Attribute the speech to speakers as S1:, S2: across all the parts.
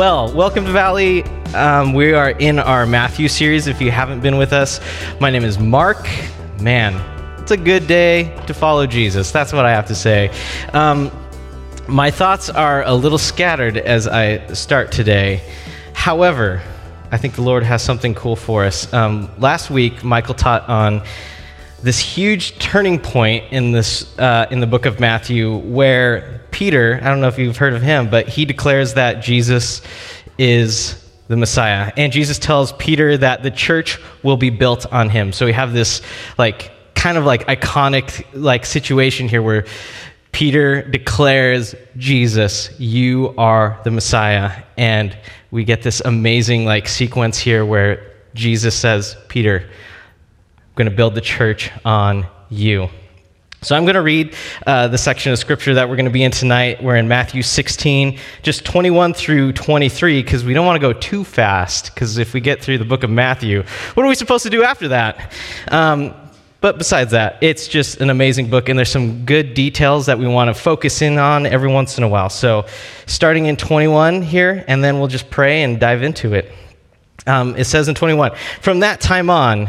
S1: Well, welcome to Valley. Um, we are in our Matthew series. If you haven't been with us, my name is Mark. Man, it's a good day to follow Jesus. That's what I have to say. Um, my thoughts are a little scattered as I start today. However, I think the Lord has something cool for us. Um, last week, Michael taught on this huge turning point in this uh, in the book of Matthew, where Peter, I don't know if you've heard of him, but he declares that Jesus is the Messiah, and Jesus tells Peter that the church will be built on him. So we have this like kind of like iconic like situation here where Peter declares, Jesus, you are the Messiah. And we get this amazing like sequence here where Jesus says, Peter, Going to build the church on you. So I'm going to read uh, the section of scripture that we're going to be in tonight. We're in Matthew 16, just 21 through 23, because we don't want to go too fast, because if we get through the book of Matthew, what are we supposed to do after that? Um, but besides that, it's just an amazing book, and there's some good details that we want to focus in on every once in a while. So, starting in 21 here, and then we'll just pray and dive into it. Um, it says in 21 From that time on,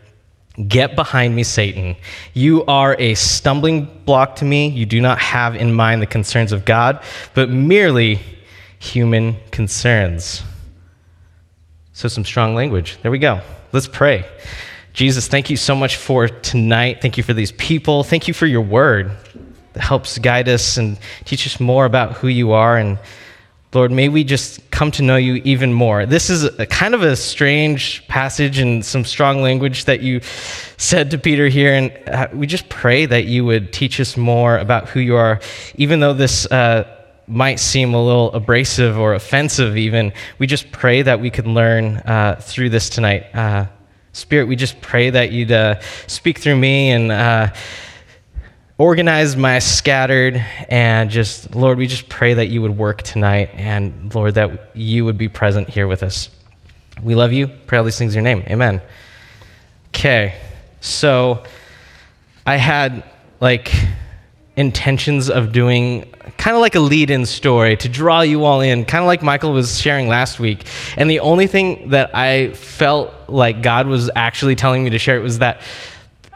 S1: Get behind me, Satan. You are a stumbling block to me. You do not have in mind the concerns of God, but merely human concerns. So, some strong language. There we go. Let's pray. Jesus, thank you so much for tonight. Thank you for these people. Thank you for your word that helps guide us and teach us more about who you are. And Lord, may we just come to know you even more. This is a kind of a strange passage and some strong language that you said to Peter here. And uh, we just pray that you would teach us more about who you are, even though this. Uh, might seem a little abrasive or offensive, even. We just pray that we could learn uh, through this tonight. Uh, Spirit, we just pray that you'd uh, speak through me and organize my scattered and just, Lord, we just pray that you would work tonight and, Lord, that you would be present here with us. We love you. Pray all these things in your name. Amen. Okay, so I had like intentions of doing kind of like a lead in story to draw you all in, kind of like Michael was sharing last week. And the only thing that I felt like God was actually telling me to share it was that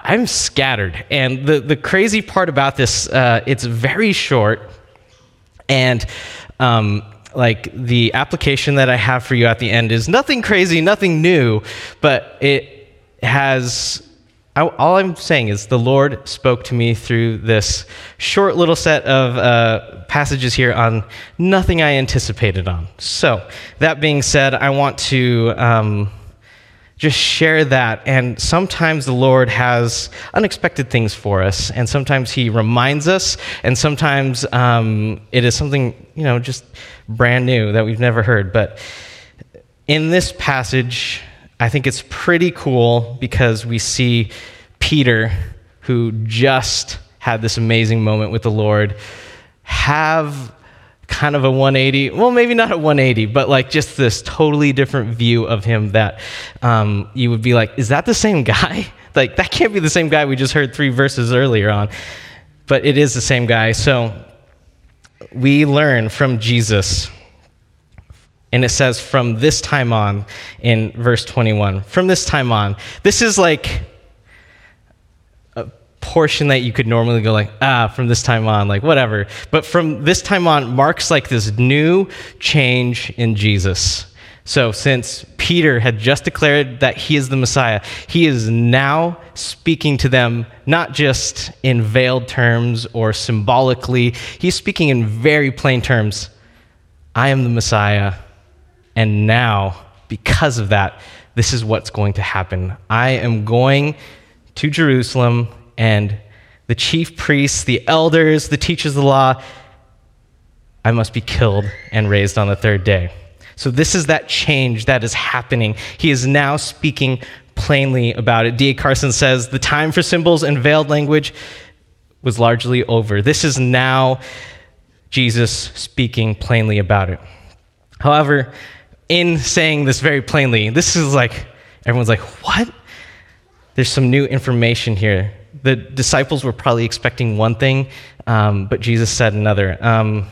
S1: I'm scattered. And the, the crazy part about this, uh, it's very short. And um, like the application that I have for you at the end is nothing crazy, nothing new, but it has. All I'm saying is the Lord spoke to me through this short little set of uh, passages here on nothing I anticipated on. So, that being said, I want to. Um, just share that. And sometimes the Lord has unexpected things for us, and sometimes He reminds us, and sometimes um, it is something, you know, just brand new that we've never heard. But in this passage, I think it's pretty cool because we see Peter, who just had this amazing moment with the Lord, have kind of a 180 well maybe not a 180 but like just this totally different view of him that um, you would be like is that the same guy? Like that can't be the same guy we just heard three verses earlier on but it is the same guy. So we learn from jesus and it says from this time on in verse 21 from this time on this is like portion that you could normally go like ah from this time on like whatever. But from this time on marks like this new change in jesus. So since peter had just declared that he is the messiah he is now speaking to them not just in veiled terms or symbolically he's speaking in very plain terms. I am the messiah and now because of that this is what's going to happen. I am going to jerusalem and the chief priests, the elders, the teachers of the law, I must be killed and raised on the third day. So, this is that change that is happening. He is now speaking plainly about it. D.A. Carson says the time for symbols and veiled language was largely over. This is now Jesus speaking plainly about it. However, in saying this very plainly, this is like, everyone's like, what? There's some new information here. The disciples were probably expecting one thing, um, but Jesus said another. Um,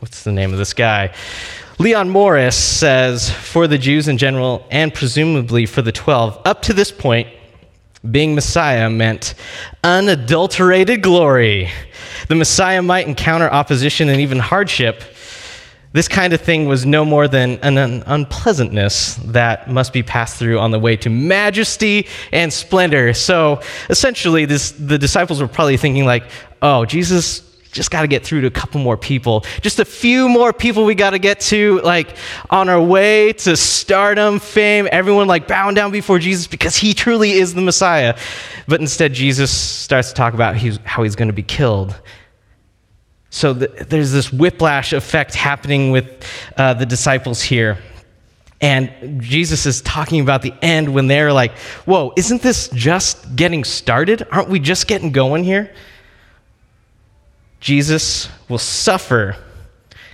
S1: what's the name of this guy? Leon Morris says, for the Jews in general, and presumably for the 12, up to this point, being Messiah meant unadulterated glory. The Messiah might encounter opposition and even hardship. This kind of thing was no more than an unpleasantness that must be passed through on the way to majesty and splendor. So essentially, this, the disciples were probably thinking, like, oh, Jesus just got to get through to a couple more people. Just a few more people we got to get to, like on our way to stardom, fame, everyone like bowing down before Jesus because he truly is the Messiah. But instead, Jesus starts to talk about how he's going to be killed. So the, there's this whiplash effect happening with uh, the disciples here. And Jesus is talking about the end when they're like, whoa, isn't this just getting started? Aren't we just getting going here? Jesus will suffer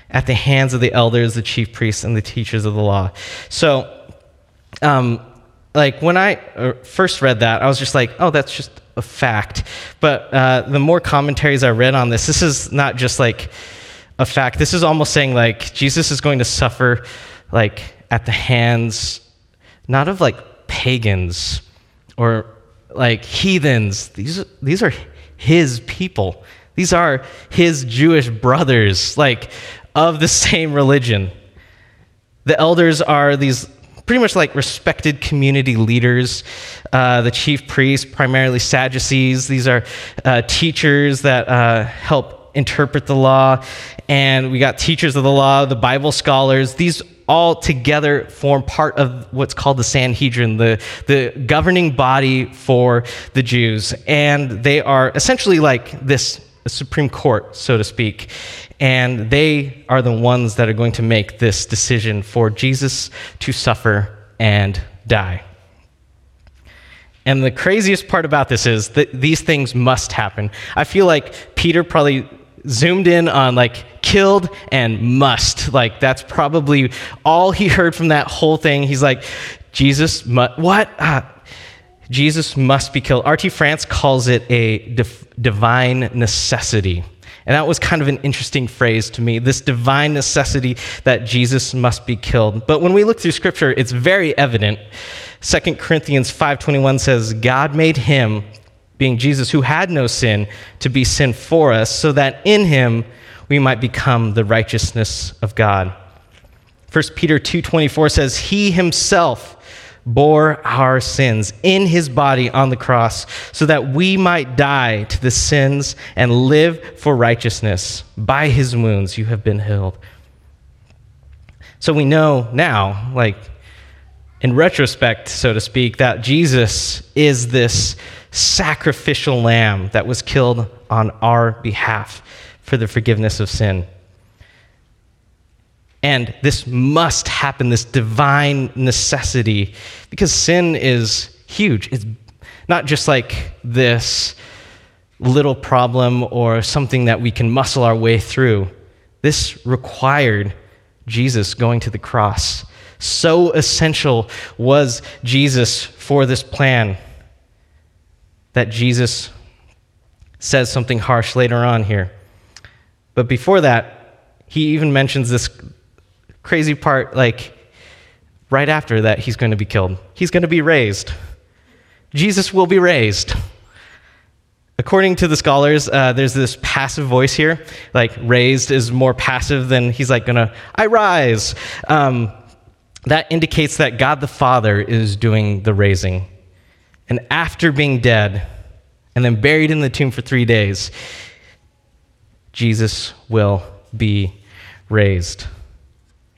S1: at the hands of the elders, the chief priests, and the teachers of the law. So, um, like when I uh, first read that, I was just like, oh, that's just a fact. But uh, the more commentaries I read on this, this is not just like a fact. This is almost saying like Jesus is going to suffer like at the hands not of like pagans or like heathens. These these are his people. These are his Jewish brothers, like of the same religion. The elders are these pretty much like respected community leaders. Uh, the chief priests, primarily Sadducees, these are uh, teachers that uh, help interpret the law. And we got teachers of the law, the Bible scholars. These all together form part of what's called the Sanhedrin, the, the governing body for the Jews. And they are essentially like this the Supreme Court, so to speak. And they are the ones that are going to make this decision for Jesus to suffer and die. And the craziest part about this is that these things must happen. I feel like Peter probably zoomed in on like killed and must. Like that's probably all he heard from that whole thing. He's like, Jesus, mu- what? Ah, Jesus must be killed. R.T. France calls it a divine necessity. And that was kind of an interesting phrase to me this divine necessity that Jesus must be killed. But when we look through scripture, it's very evident. 2 Corinthians 5:21 says, "God made him, being Jesus who had no sin, to be sin for us, so that in him we might become the righteousness of God." 1 Peter 2:24 says, "He himself bore our sins in his body on the cross so that we might die to the sins and live for righteousness. By his wounds you have been healed. So we know now, like in retrospect, so to speak, that Jesus is this sacrificial lamb that was killed on our behalf for the forgiveness of sin. And this must happen, this divine necessity, because sin is huge. It's not just like this little problem or something that we can muscle our way through. This required Jesus going to the cross. So essential was Jesus for this plan that Jesus says something harsh later on here. But before that, he even mentions this crazy part, like, right after that, he's going to be killed. He's going to be raised. Jesus will be raised. According to the scholars, uh, there's this passive voice here. Like, raised is more passive than he's like gonna, I rise. Um, that indicates that God the Father is doing the raising. And after being dead and then buried in the tomb for three days, Jesus will be raised.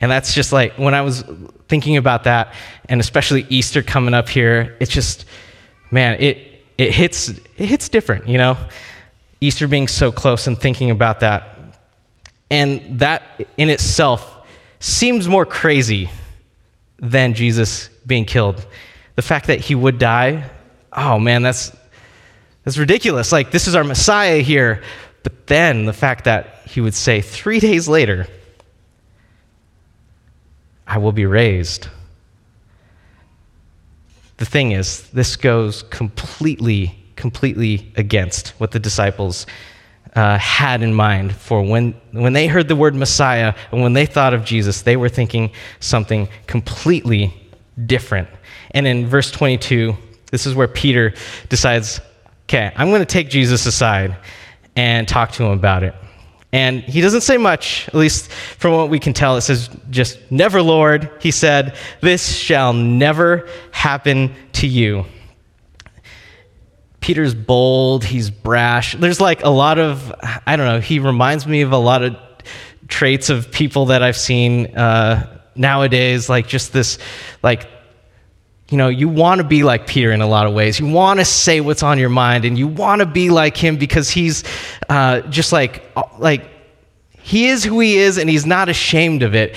S1: And that's just like when I was thinking about that, and especially Easter coming up here, it's just, man, it, it, hits, it hits different, you know? Easter being so close and thinking about that. And that in itself seems more crazy than Jesus being killed. the fact that he would die, oh man, that's that's ridiculous. Like this is our Messiah here. But then the fact that he would say 3 days later, I will be raised. The thing is, this goes completely completely against what the disciples uh, had in mind for when, when they heard the word Messiah and when they thought of Jesus, they were thinking something completely different. And in verse 22, this is where Peter decides, okay, I'm going to take Jesus aside and talk to him about it. And he doesn't say much, at least from what we can tell. It says just, Never, Lord, he said, this shall never happen to you. Peter's bold, he's brash. There's like a lot of, I don't know, he reminds me of a lot of traits of people that I've seen uh, nowadays, like just this, like, you know, you want to be like Peter in a lot of ways. You want to say what's on your mind, and you want to be like him because he's uh, just like, like, he is who he is, and he's not ashamed of it.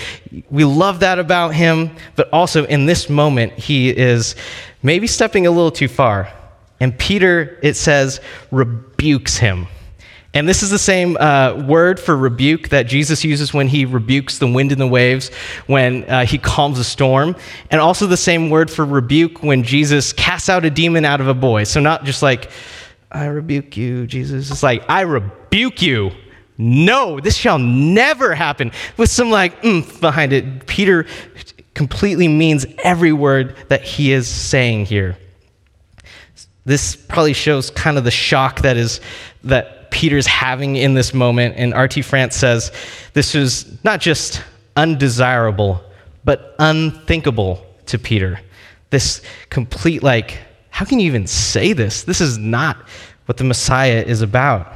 S1: We love that about him, but also in this moment, he is maybe stepping a little too far. And Peter, it says, rebukes him. And this is the same uh, word for rebuke that Jesus uses when he rebukes the wind and the waves, when uh, he calms a storm. And also the same word for rebuke when Jesus casts out a demon out of a boy. So, not just like, I rebuke you, Jesus. It's like, I rebuke you. No, this shall never happen. With some like mm behind it. Peter completely means every word that he is saying here. This probably shows kind of the shock that is that Peter's having in this moment. And R.T. France says this was not just undesirable, but unthinkable to Peter. This complete, like, how can you even say this? This is not what the Messiah is about.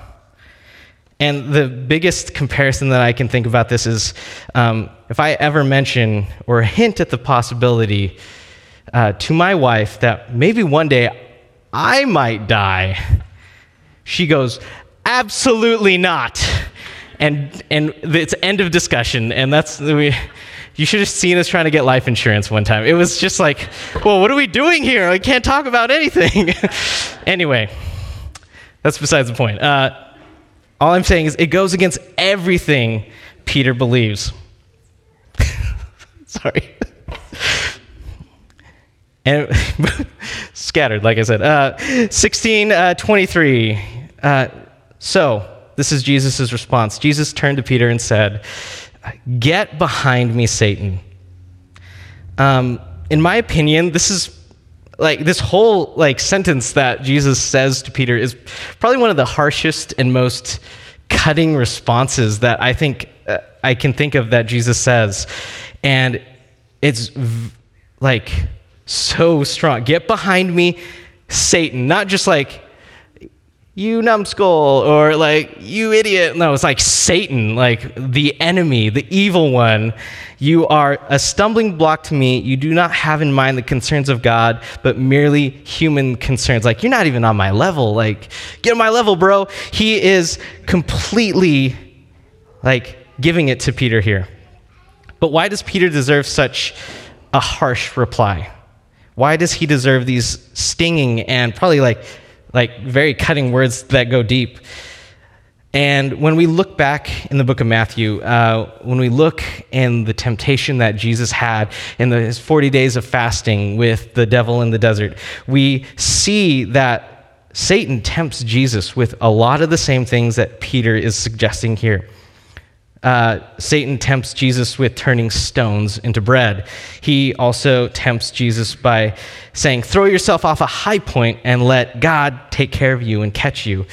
S1: And the biggest comparison that I can think about this is um, if I ever mention or hint at the possibility uh, to my wife that maybe one day I might die. She goes, Absolutely not. And, and it's end of discussion. And that's, we, you should have seen us trying to get life insurance one time. It was just like, well, what are we doing here? I can't talk about anything. anyway, that's besides the point. Uh, all I'm saying is it goes against everything Peter believes. Sorry and scattered, like I said. Uh, 16, uh, 23. Uh, so, this is Jesus' response. Jesus turned to Peter and said, Get behind me, Satan. Um, in my opinion, this is like this whole like sentence that Jesus says to Peter is probably one of the harshest and most cutting responses that I think uh, I can think of that Jesus says. And it's v- like so strong. Get behind me, Satan. Not just like, you numbskull or like, you idiot. No, it's like Satan, like the enemy, the evil one. You are a stumbling block to me. You do not have in mind the concerns of God, but merely human concerns. Like, you're not even on my level. Like, get on my level, bro. He is completely like giving it to Peter here. But why does Peter deserve such a harsh reply? Why does he deserve these stinging and probably like, like very cutting words that go deep? And when we look back in the book of Matthew, uh, when we look in the temptation that Jesus had in the, his 40 days of fasting with the devil in the desert, we see that Satan tempts Jesus with a lot of the same things that Peter is suggesting here uh, Satan tempts Jesus with turning stones into bread. He also tempts Jesus by saying, Throw yourself off a high point and let God take care of you and catch you.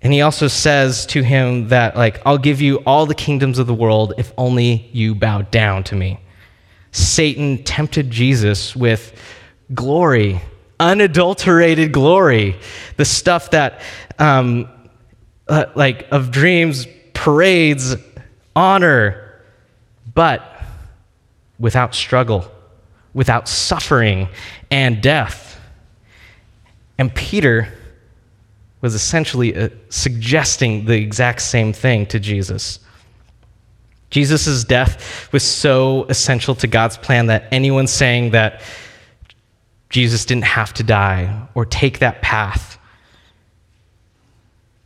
S1: And he also says to him that, like, I'll give you all the kingdoms of the world if only you bow down to me. Satan tempted Jesus with glory, unadulterated glory, the stuff that, um, uh, like, of dreams, parades, honor, but without struggle, without suffering and death. And Peter was essentially uh, suggesting the exact same thing to Jesus. Jesus' death was so essential to God's plan that anyone saying that Jesus didn't have to die or take that path.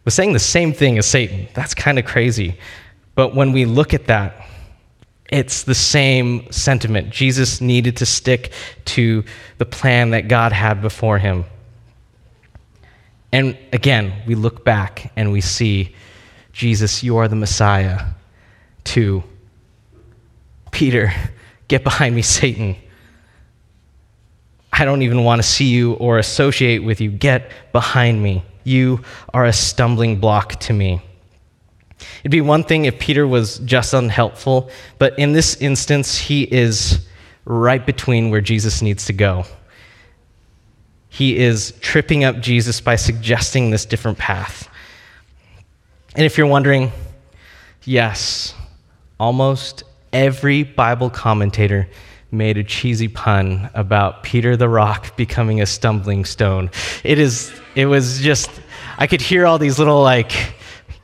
S1: Was saying the same thing as Satan. That's kind of crazy. But when we look at that, it's the same sentiment. Jesus needed to stick to the plan that God had before him. And again, we look back and we see, Jesus, you are the Messiah. To Peter, get behind me, Satan. I don't even want to see you or associate with you. Get behind me. You are a stumbling block to me. It'd be one thing if Peter was just unhelpful, but in this instance, he is right between where Jesus needs to go. He is tripping up Jesus by suggesting this different path. And if you're wondering, yes, almost every Bible commentator made a cheesy pun about Peter the Rock becoming a stumbling stone. It is it was just I could hear all these little like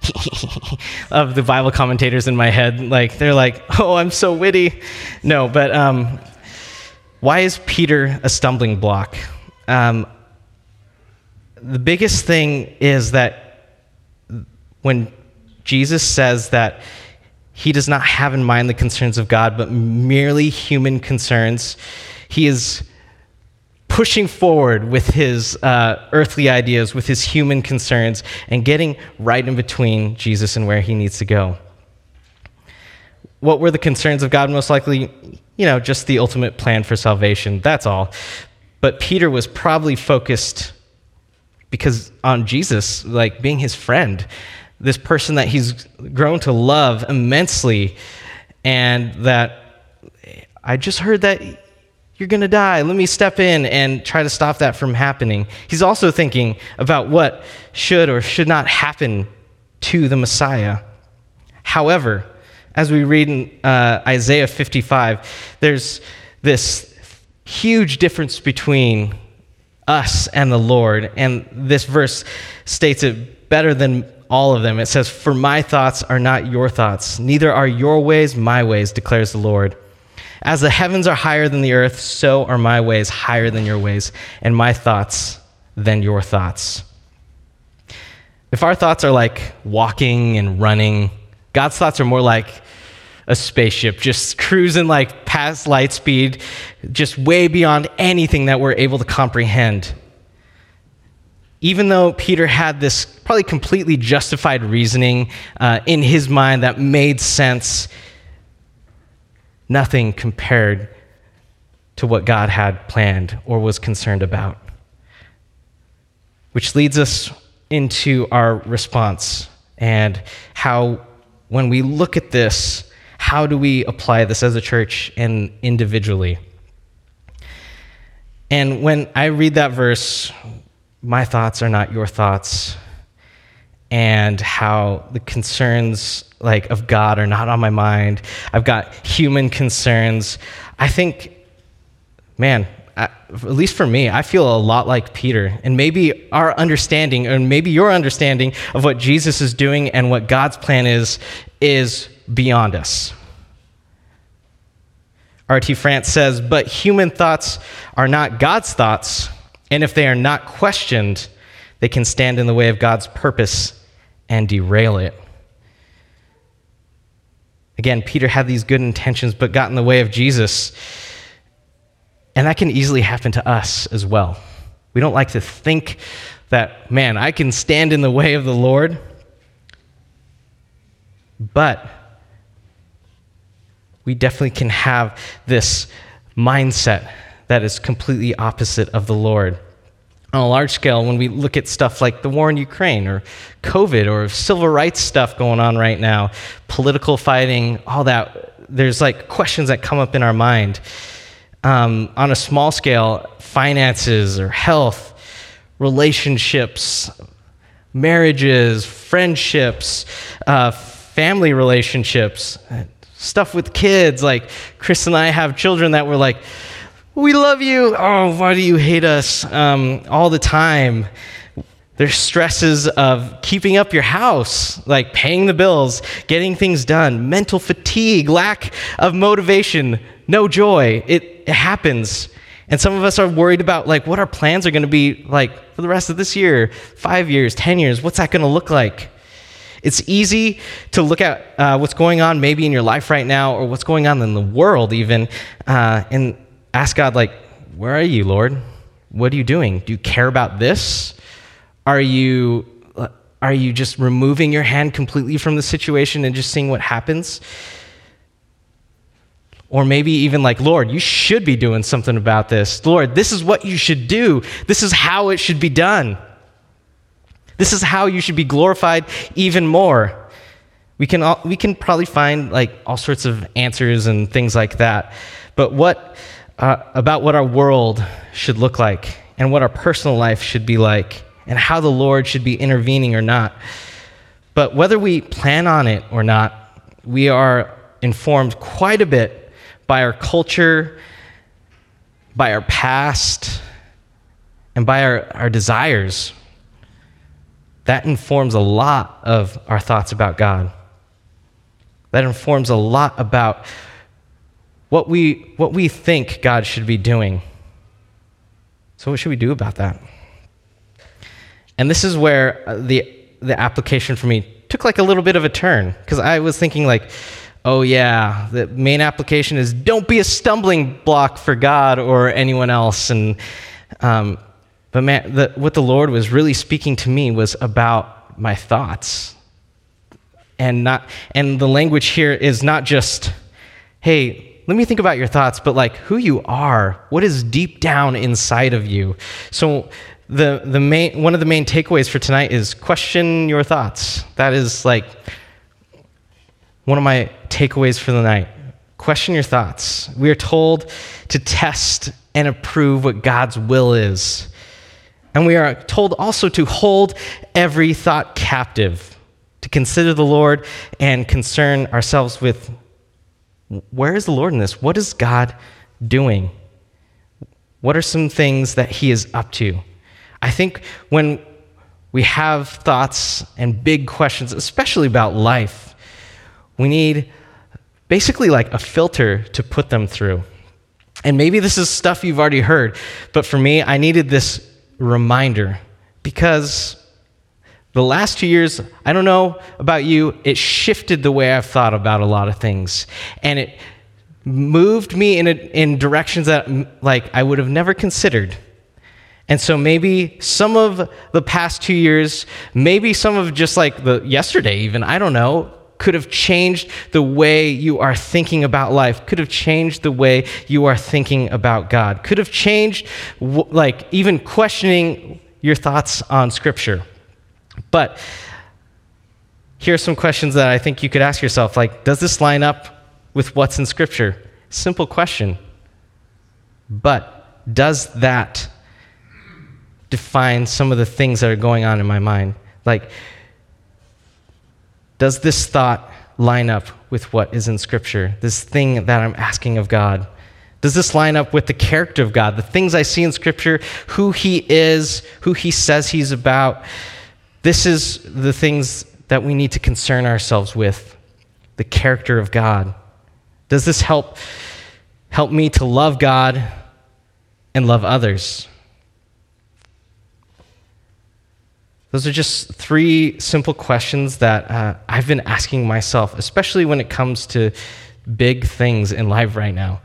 S1: of the Bible commentators in my head. Like they're like, "Oh, I'm so witty." No, but um, why is Peter a stumbling block? Um, the biggest thing is that when Jesus says that he does not have in mind the concerns of God, but merely human concerns, he is pushing forward with his uh, earthly ideas, with his human concerns, and getting right in between Jesus and where he needs to go. What were the concerns of God? Most likely, you know, just the ultimate plan for salvation. That's all. But Peter was probably focused because on Jesus, like being his friend, this person that he's grown to love immensely, and that I just heard that you're going to die. Let me step in and try to stop that from happening. He's also thinking about what should or should not happen to the Messiah. However, as we read in uh, Isaiah 55, there's this huge difference between us and the Lord. And this verse states it better than all of them. It says, For my thoughts are not your thoughts, neither are your ways my ways, declares the Lord. As the heavens are higher than the earth, so are my ways higher than your ways, and my thoughts than your thoughts. If our thoughts are like walking and running, God's thoughts are more like a spaceship, just cruising like past light speed, just way beyond anything that we're able to comprehend. Even though Peter had this probably completely justified reasoning uh, in his mind that made sense, nothing compared to what God had planned or was concerned about. Which leads us into our response and how, when we look at this, how do we apply this as a church and individually? And when I read that verse, my thoughts are not your thoughts, and how the concerns like of God are not on my mind. I've got human concerns. I think, man, at least for me, I feel a lot like Peter. And maybe our understanding, or maybe your understanding of what Jesus is doing and what God's plan is, is beyond us. R.T. France says, but human thoughts are not God's thoughts, and if they are not questioned, they can stand in the way of God's purpose and derail it. Again, Peter had these good intentions, but got in the way of Jesus. And that can easily happen to us as well. We don't like to think that, man, I can stand in the way of the Lord. But we definitely can have this mindset that is completely opposite of the Lord on a large scale when we look at stuff like the war in Ukraine or COVID or civil rights stuff going on right now, political fighting, all that, there's like questions that come up in our mind. Um, on a small scale, finances or health, relationships, marriages, friendships, uh, family relationships, stuff with kids. Like Chris and I have children that were like, we love you. Oh, why do you hate us um, all the time? There's stresses of keeping up your house, like paying the bills, getting things done, mental fatigue, lack of motivation, no joy. It, it happens. And some of us are worried about like what our plans are going to be like for the rest of this year, five years, 10 years. What's that going to look like? It's easy to look at uh, what's going on maybe in your life right now or what's going on in the world even uh, and ask God, like, where are you, Lord? What are you doing? Do you care about this? Are you, are you just removing your hand completely from the situation and just seeing what happens? Or maybe even like, Lord, you should be doing something about this. Lord, this is what you should do. This is how it should be done. This is how you should be glorified even more. We can, all, we can probably find like all sorts of answers and things like that. But what uh, about what our world should look like and what our personal life should be like and how the Lord should be intervening or not. But whether we plan on it or not, we are informed quite a bit by our culture, by our past, and by our, our desires. That informs a lot of our thoughts about God. That informs a lot about what we, what we think God should be doing. So, what should we do about that? And this is where the, the application for me took like a little bit of a turn because I was thinking, like, oh, yeah, the main application is don't be a stumbling block for God or anyone else. And, um, but man, the, what the Lord was really speaking to me was about my thoughts. And, not, and the language here is not just, hey, let me think about your thoughts, but like who you are, what is deep down inside of you. So, the, the main, one of the main takeaways for tonight is question your thoughts. That is like one of my takeaways for the night. Question your thoughts. We are told to test and approve what God's will is. And we are told also to hold every thought captive, to consider the Lord and concern ourselves with where is the Lord in this? What is God doing? What are some things that He is up to? I think when we have thoughts and big questions, especially about life, we need basically like a filter to put them through. And maybe this is stuff you've already heard, but for me, I needed this reminder because the last two years, I don't know about you, it shifted the way I've thought about a lot of things. And it moved me in, a, in directions that like I would have never considered. And so maybe some of the past two years, maybe some of just like the yesterday even, I don't know, could have changed the way you are thinking about life, could have changed the way you are thinking about God, could have changed, like, even questioning your thoughts on Scripture. But here are some questions that I think you could ask yourself like, does this line up with what's in Scripture? Simple question. But does that define some of the things that are going on in my mind? Like, does this thought line up with what is in Scripture? This thing that I'm asking of God? Does this line up with the character of God? The things I see in Scripture, who He is, who He says He's about? This is the things that we need to concern ourselves with the character of God. Does this help, help me to love God and love others? Those are just three simple questions that uh, I've been asking myself, especially when it comes to big things in life right now.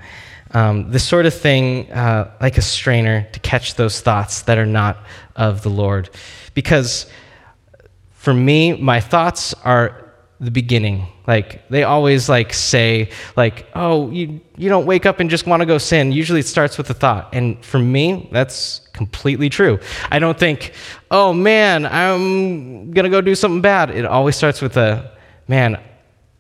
S1: Um, this sort of thing, uh, like a strainer, to catch those thoughts that are not of the Lord. Because for me, my thoughts are the beginning. Like they always like say like, "Oh, you you don't wake up and just want to go sin." Usually it starts with a thought. And for me, that's completely true. I don't think, "Oh man, I'm going to go do something bad." It always starts with a, "Man,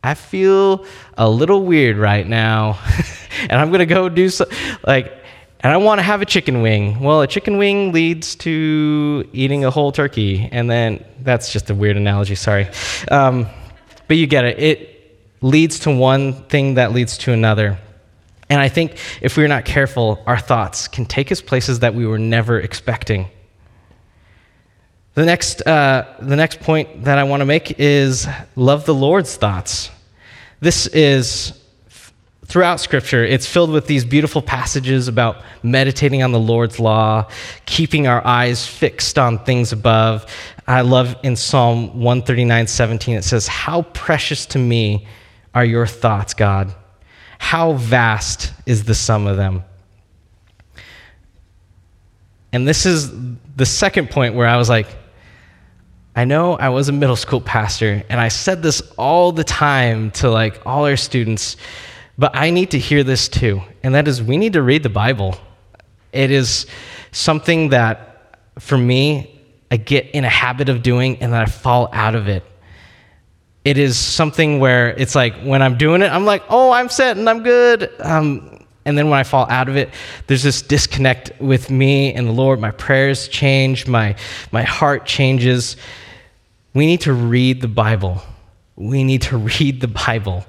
S1: I feel a little weird right now." and I'm going to go do so like and I want to have a chicken wing. Well, a chicken wing leads to eating a whole turkey, and then that's just a weird analogy. Sorry. Um, but you get it. It leads to one thing that leads to another. And I think if we're not careful, our thoughts can take us places that we were never expecting. The next, uh, the next point that I want to make is love the Lord's thoughts. This is throughout Scripture, it's filled with these beautiful passages about meditating on the Lord's law, keeping our eyes fixed on things above. I love in Psalm 139 17, it says, How precious to me are your thoughts, God. How vast is the sum of them. And this is the second point where I was like, I know I was a middle school pastor, and I said this all the time to like all our students, but I need to hear this too. And that is, we need to read the Bible. It is something that, for me, I get in a habit of doing and then I fall out of it. It is something where it's like when I'm doing it, I'm like, oh, I'm set and I'm good. Um, and then when I fall out of it, there's this disconnect with me and the Lord. My prayers change, my, my heart changes. We need to read the Bible. We need to read the Bible.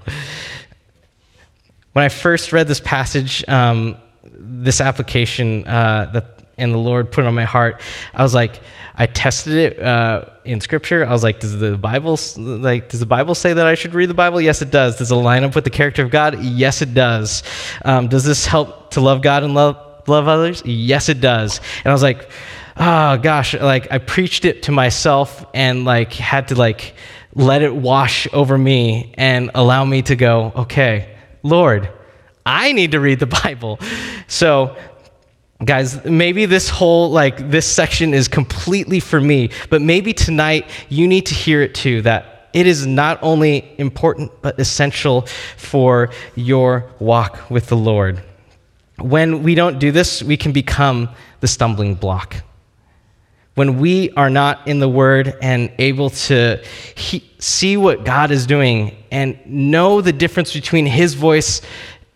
S1: When I first read this passage, um, this application uh, that and the Lord put on my heart, I was like, I tested it uh, in Scripture. I was like, does the Bible like does the Bible say that I should read the Bible? Yes, it does. Does it line up with the character of God? Yes, it does. Um, does this help to love God and love love others? Yes, it does. And I was like, oh gosh, like I preached it to myself and like had to like let it wash over me and allow me to go, okay, Lord, I need to read the Bible. So guys maybe this whole like this section is completely for me but maybe tonight you need to hear it too that it is not only important but essential for your walk with the lord when we don't do this we can become the stumbling block when we are not in the word and able to he- see what god is doing and know the difference between his voice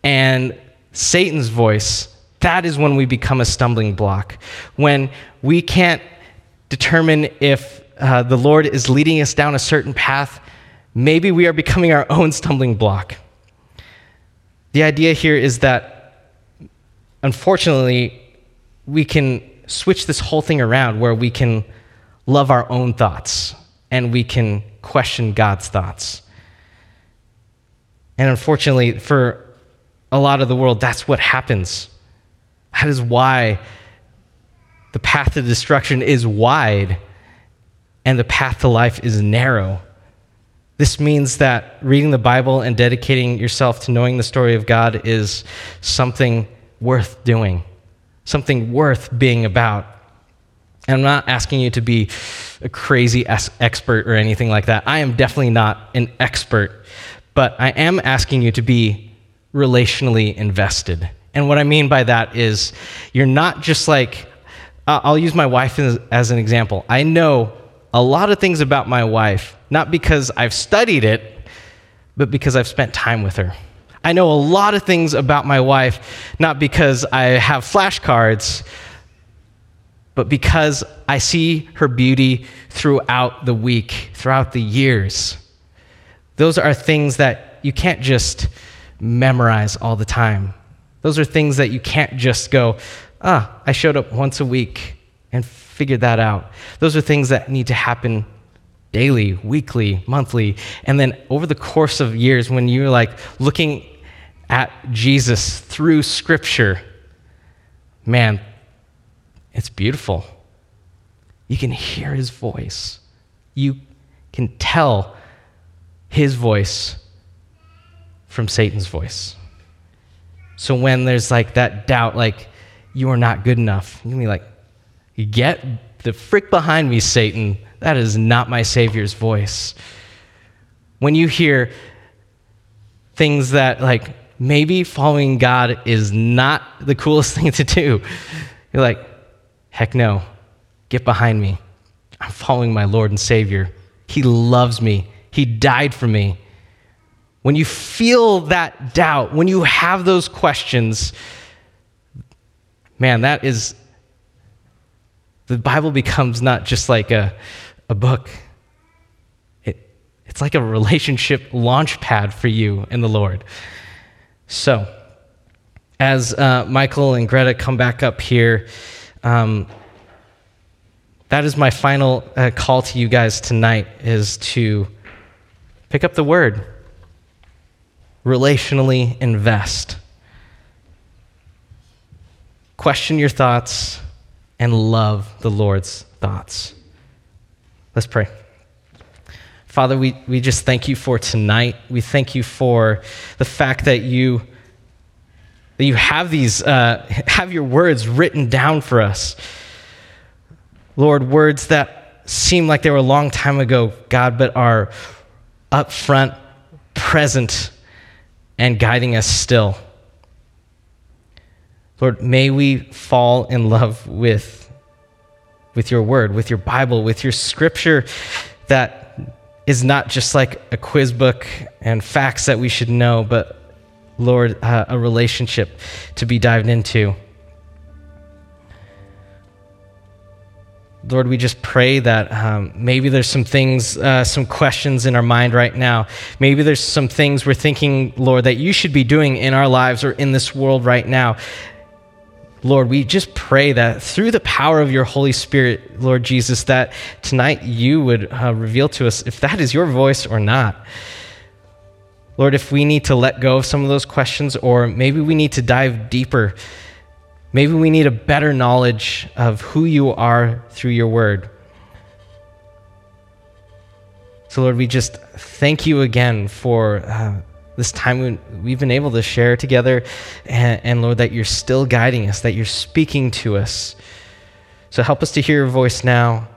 S1: and satan's voice that is when we become a stumbling block. When we can't determine if uh, the Lord is leading us down a certain path, maybe we are becoming our own stumbling block. The idea here is that, unfortunately, we can switch this whole thing around where we can love our own thoughts and we can question God's thoughts. And unfortunately, for a lot of the world, that's what happens. That is why the path to destruction is wide and the path to life is narrow. This means that reading the Bible and dedicating yourself to knowing the story of God is something worth doing, something worth being about. And I'm not asking you to be a crazy expert or anything like that. I am definitely not an expert, but I am asking you to be relationally invested. And what I mean by that is you're not just like, uh, I'll use my wife as, as an example. I know a lot of things about my wife, not because I've studied it, but because I've spent time with her. I know a lot of things about my wife, not because I have flashcards, but because I see her beauty throughout the week, throughout the years. Those are things that you can't just memorize all the time. Those are things that you can't just go, ah, I showed up once a week and figured that out. Those are things that need to happen daily, weekly, monthly. And then over the course of years, when you're like looking at Jesus through Scripture, man, it's beautiful. You can hear his voice, you can tell his voice from Satan's voice. So when there's like that doubt, like, you are not good enough, you can be like, get the frick behind me, Satan. That is not my Savior's voice. When you hear things that, like, maybe following God is not the coolest thing to do, you're like, heck no, get behind me. I'm following my Lord and Savior. He loves me, He died for me when you feel that doubt, when you have those questions, man, that is, the Bible becomes not just like a, a book, it, it's like a relationship launch pad for you and the Lord. So, as uh, Michael and Greta come back up here, um, that is my final uh, call to you guys tonight is to pick up the word relationally invest. Question your thoughts and love the Lord's thoughts. Let's pray. Father, we, we just thank you for tonight. We thank you for the fact that you that you have these uh, have your words written down for us. Lord, words that seem like they were a long time ago, God, but are up front, present, and guiding us still. Lord, may we fall in love with, with your word, with your Bible, with your scripture that is not just like a quiz book and facts that we should know, but Lord, uh, a relationship to be dived into. Lord, we just pray that um, maybe there's some things, uh, some questions in our mind right now. Maybe there's some things we're thinking, Lord, that you should be doing in our lives or in this world right now. Lord, we just pray that through the power of your Holy Spirit, Lord Jesus, that tonight you would uh, reveal to us if that is your voice or not. Lord, if we need to let go of some of those questions, or maybe we need to dive deeper, maybe we need a better knowledge of who you are through your word. So, Lord, we just thank you again for uh, this time we've been able to share together, and, and Lord, that you're still guiding us, that you're speaking to us. So, help us to hear your voice now,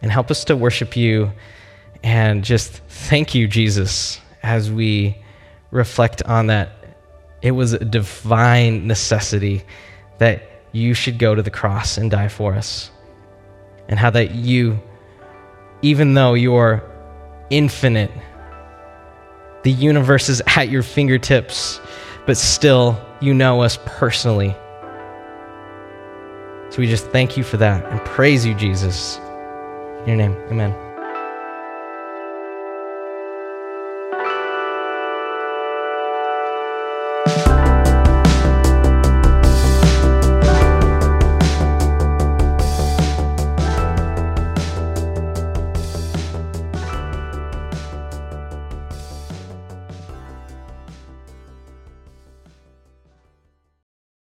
S1: and help us to worship you, and just thank you, Jesus as we reflect on that, it was a divine necessity that you should go to the cross and die for us. And how that you, even though you're infinite, the universe is at your fingertips, but still you know us personally. So we just thank you for that and praise you, Jesus. In your name, amen.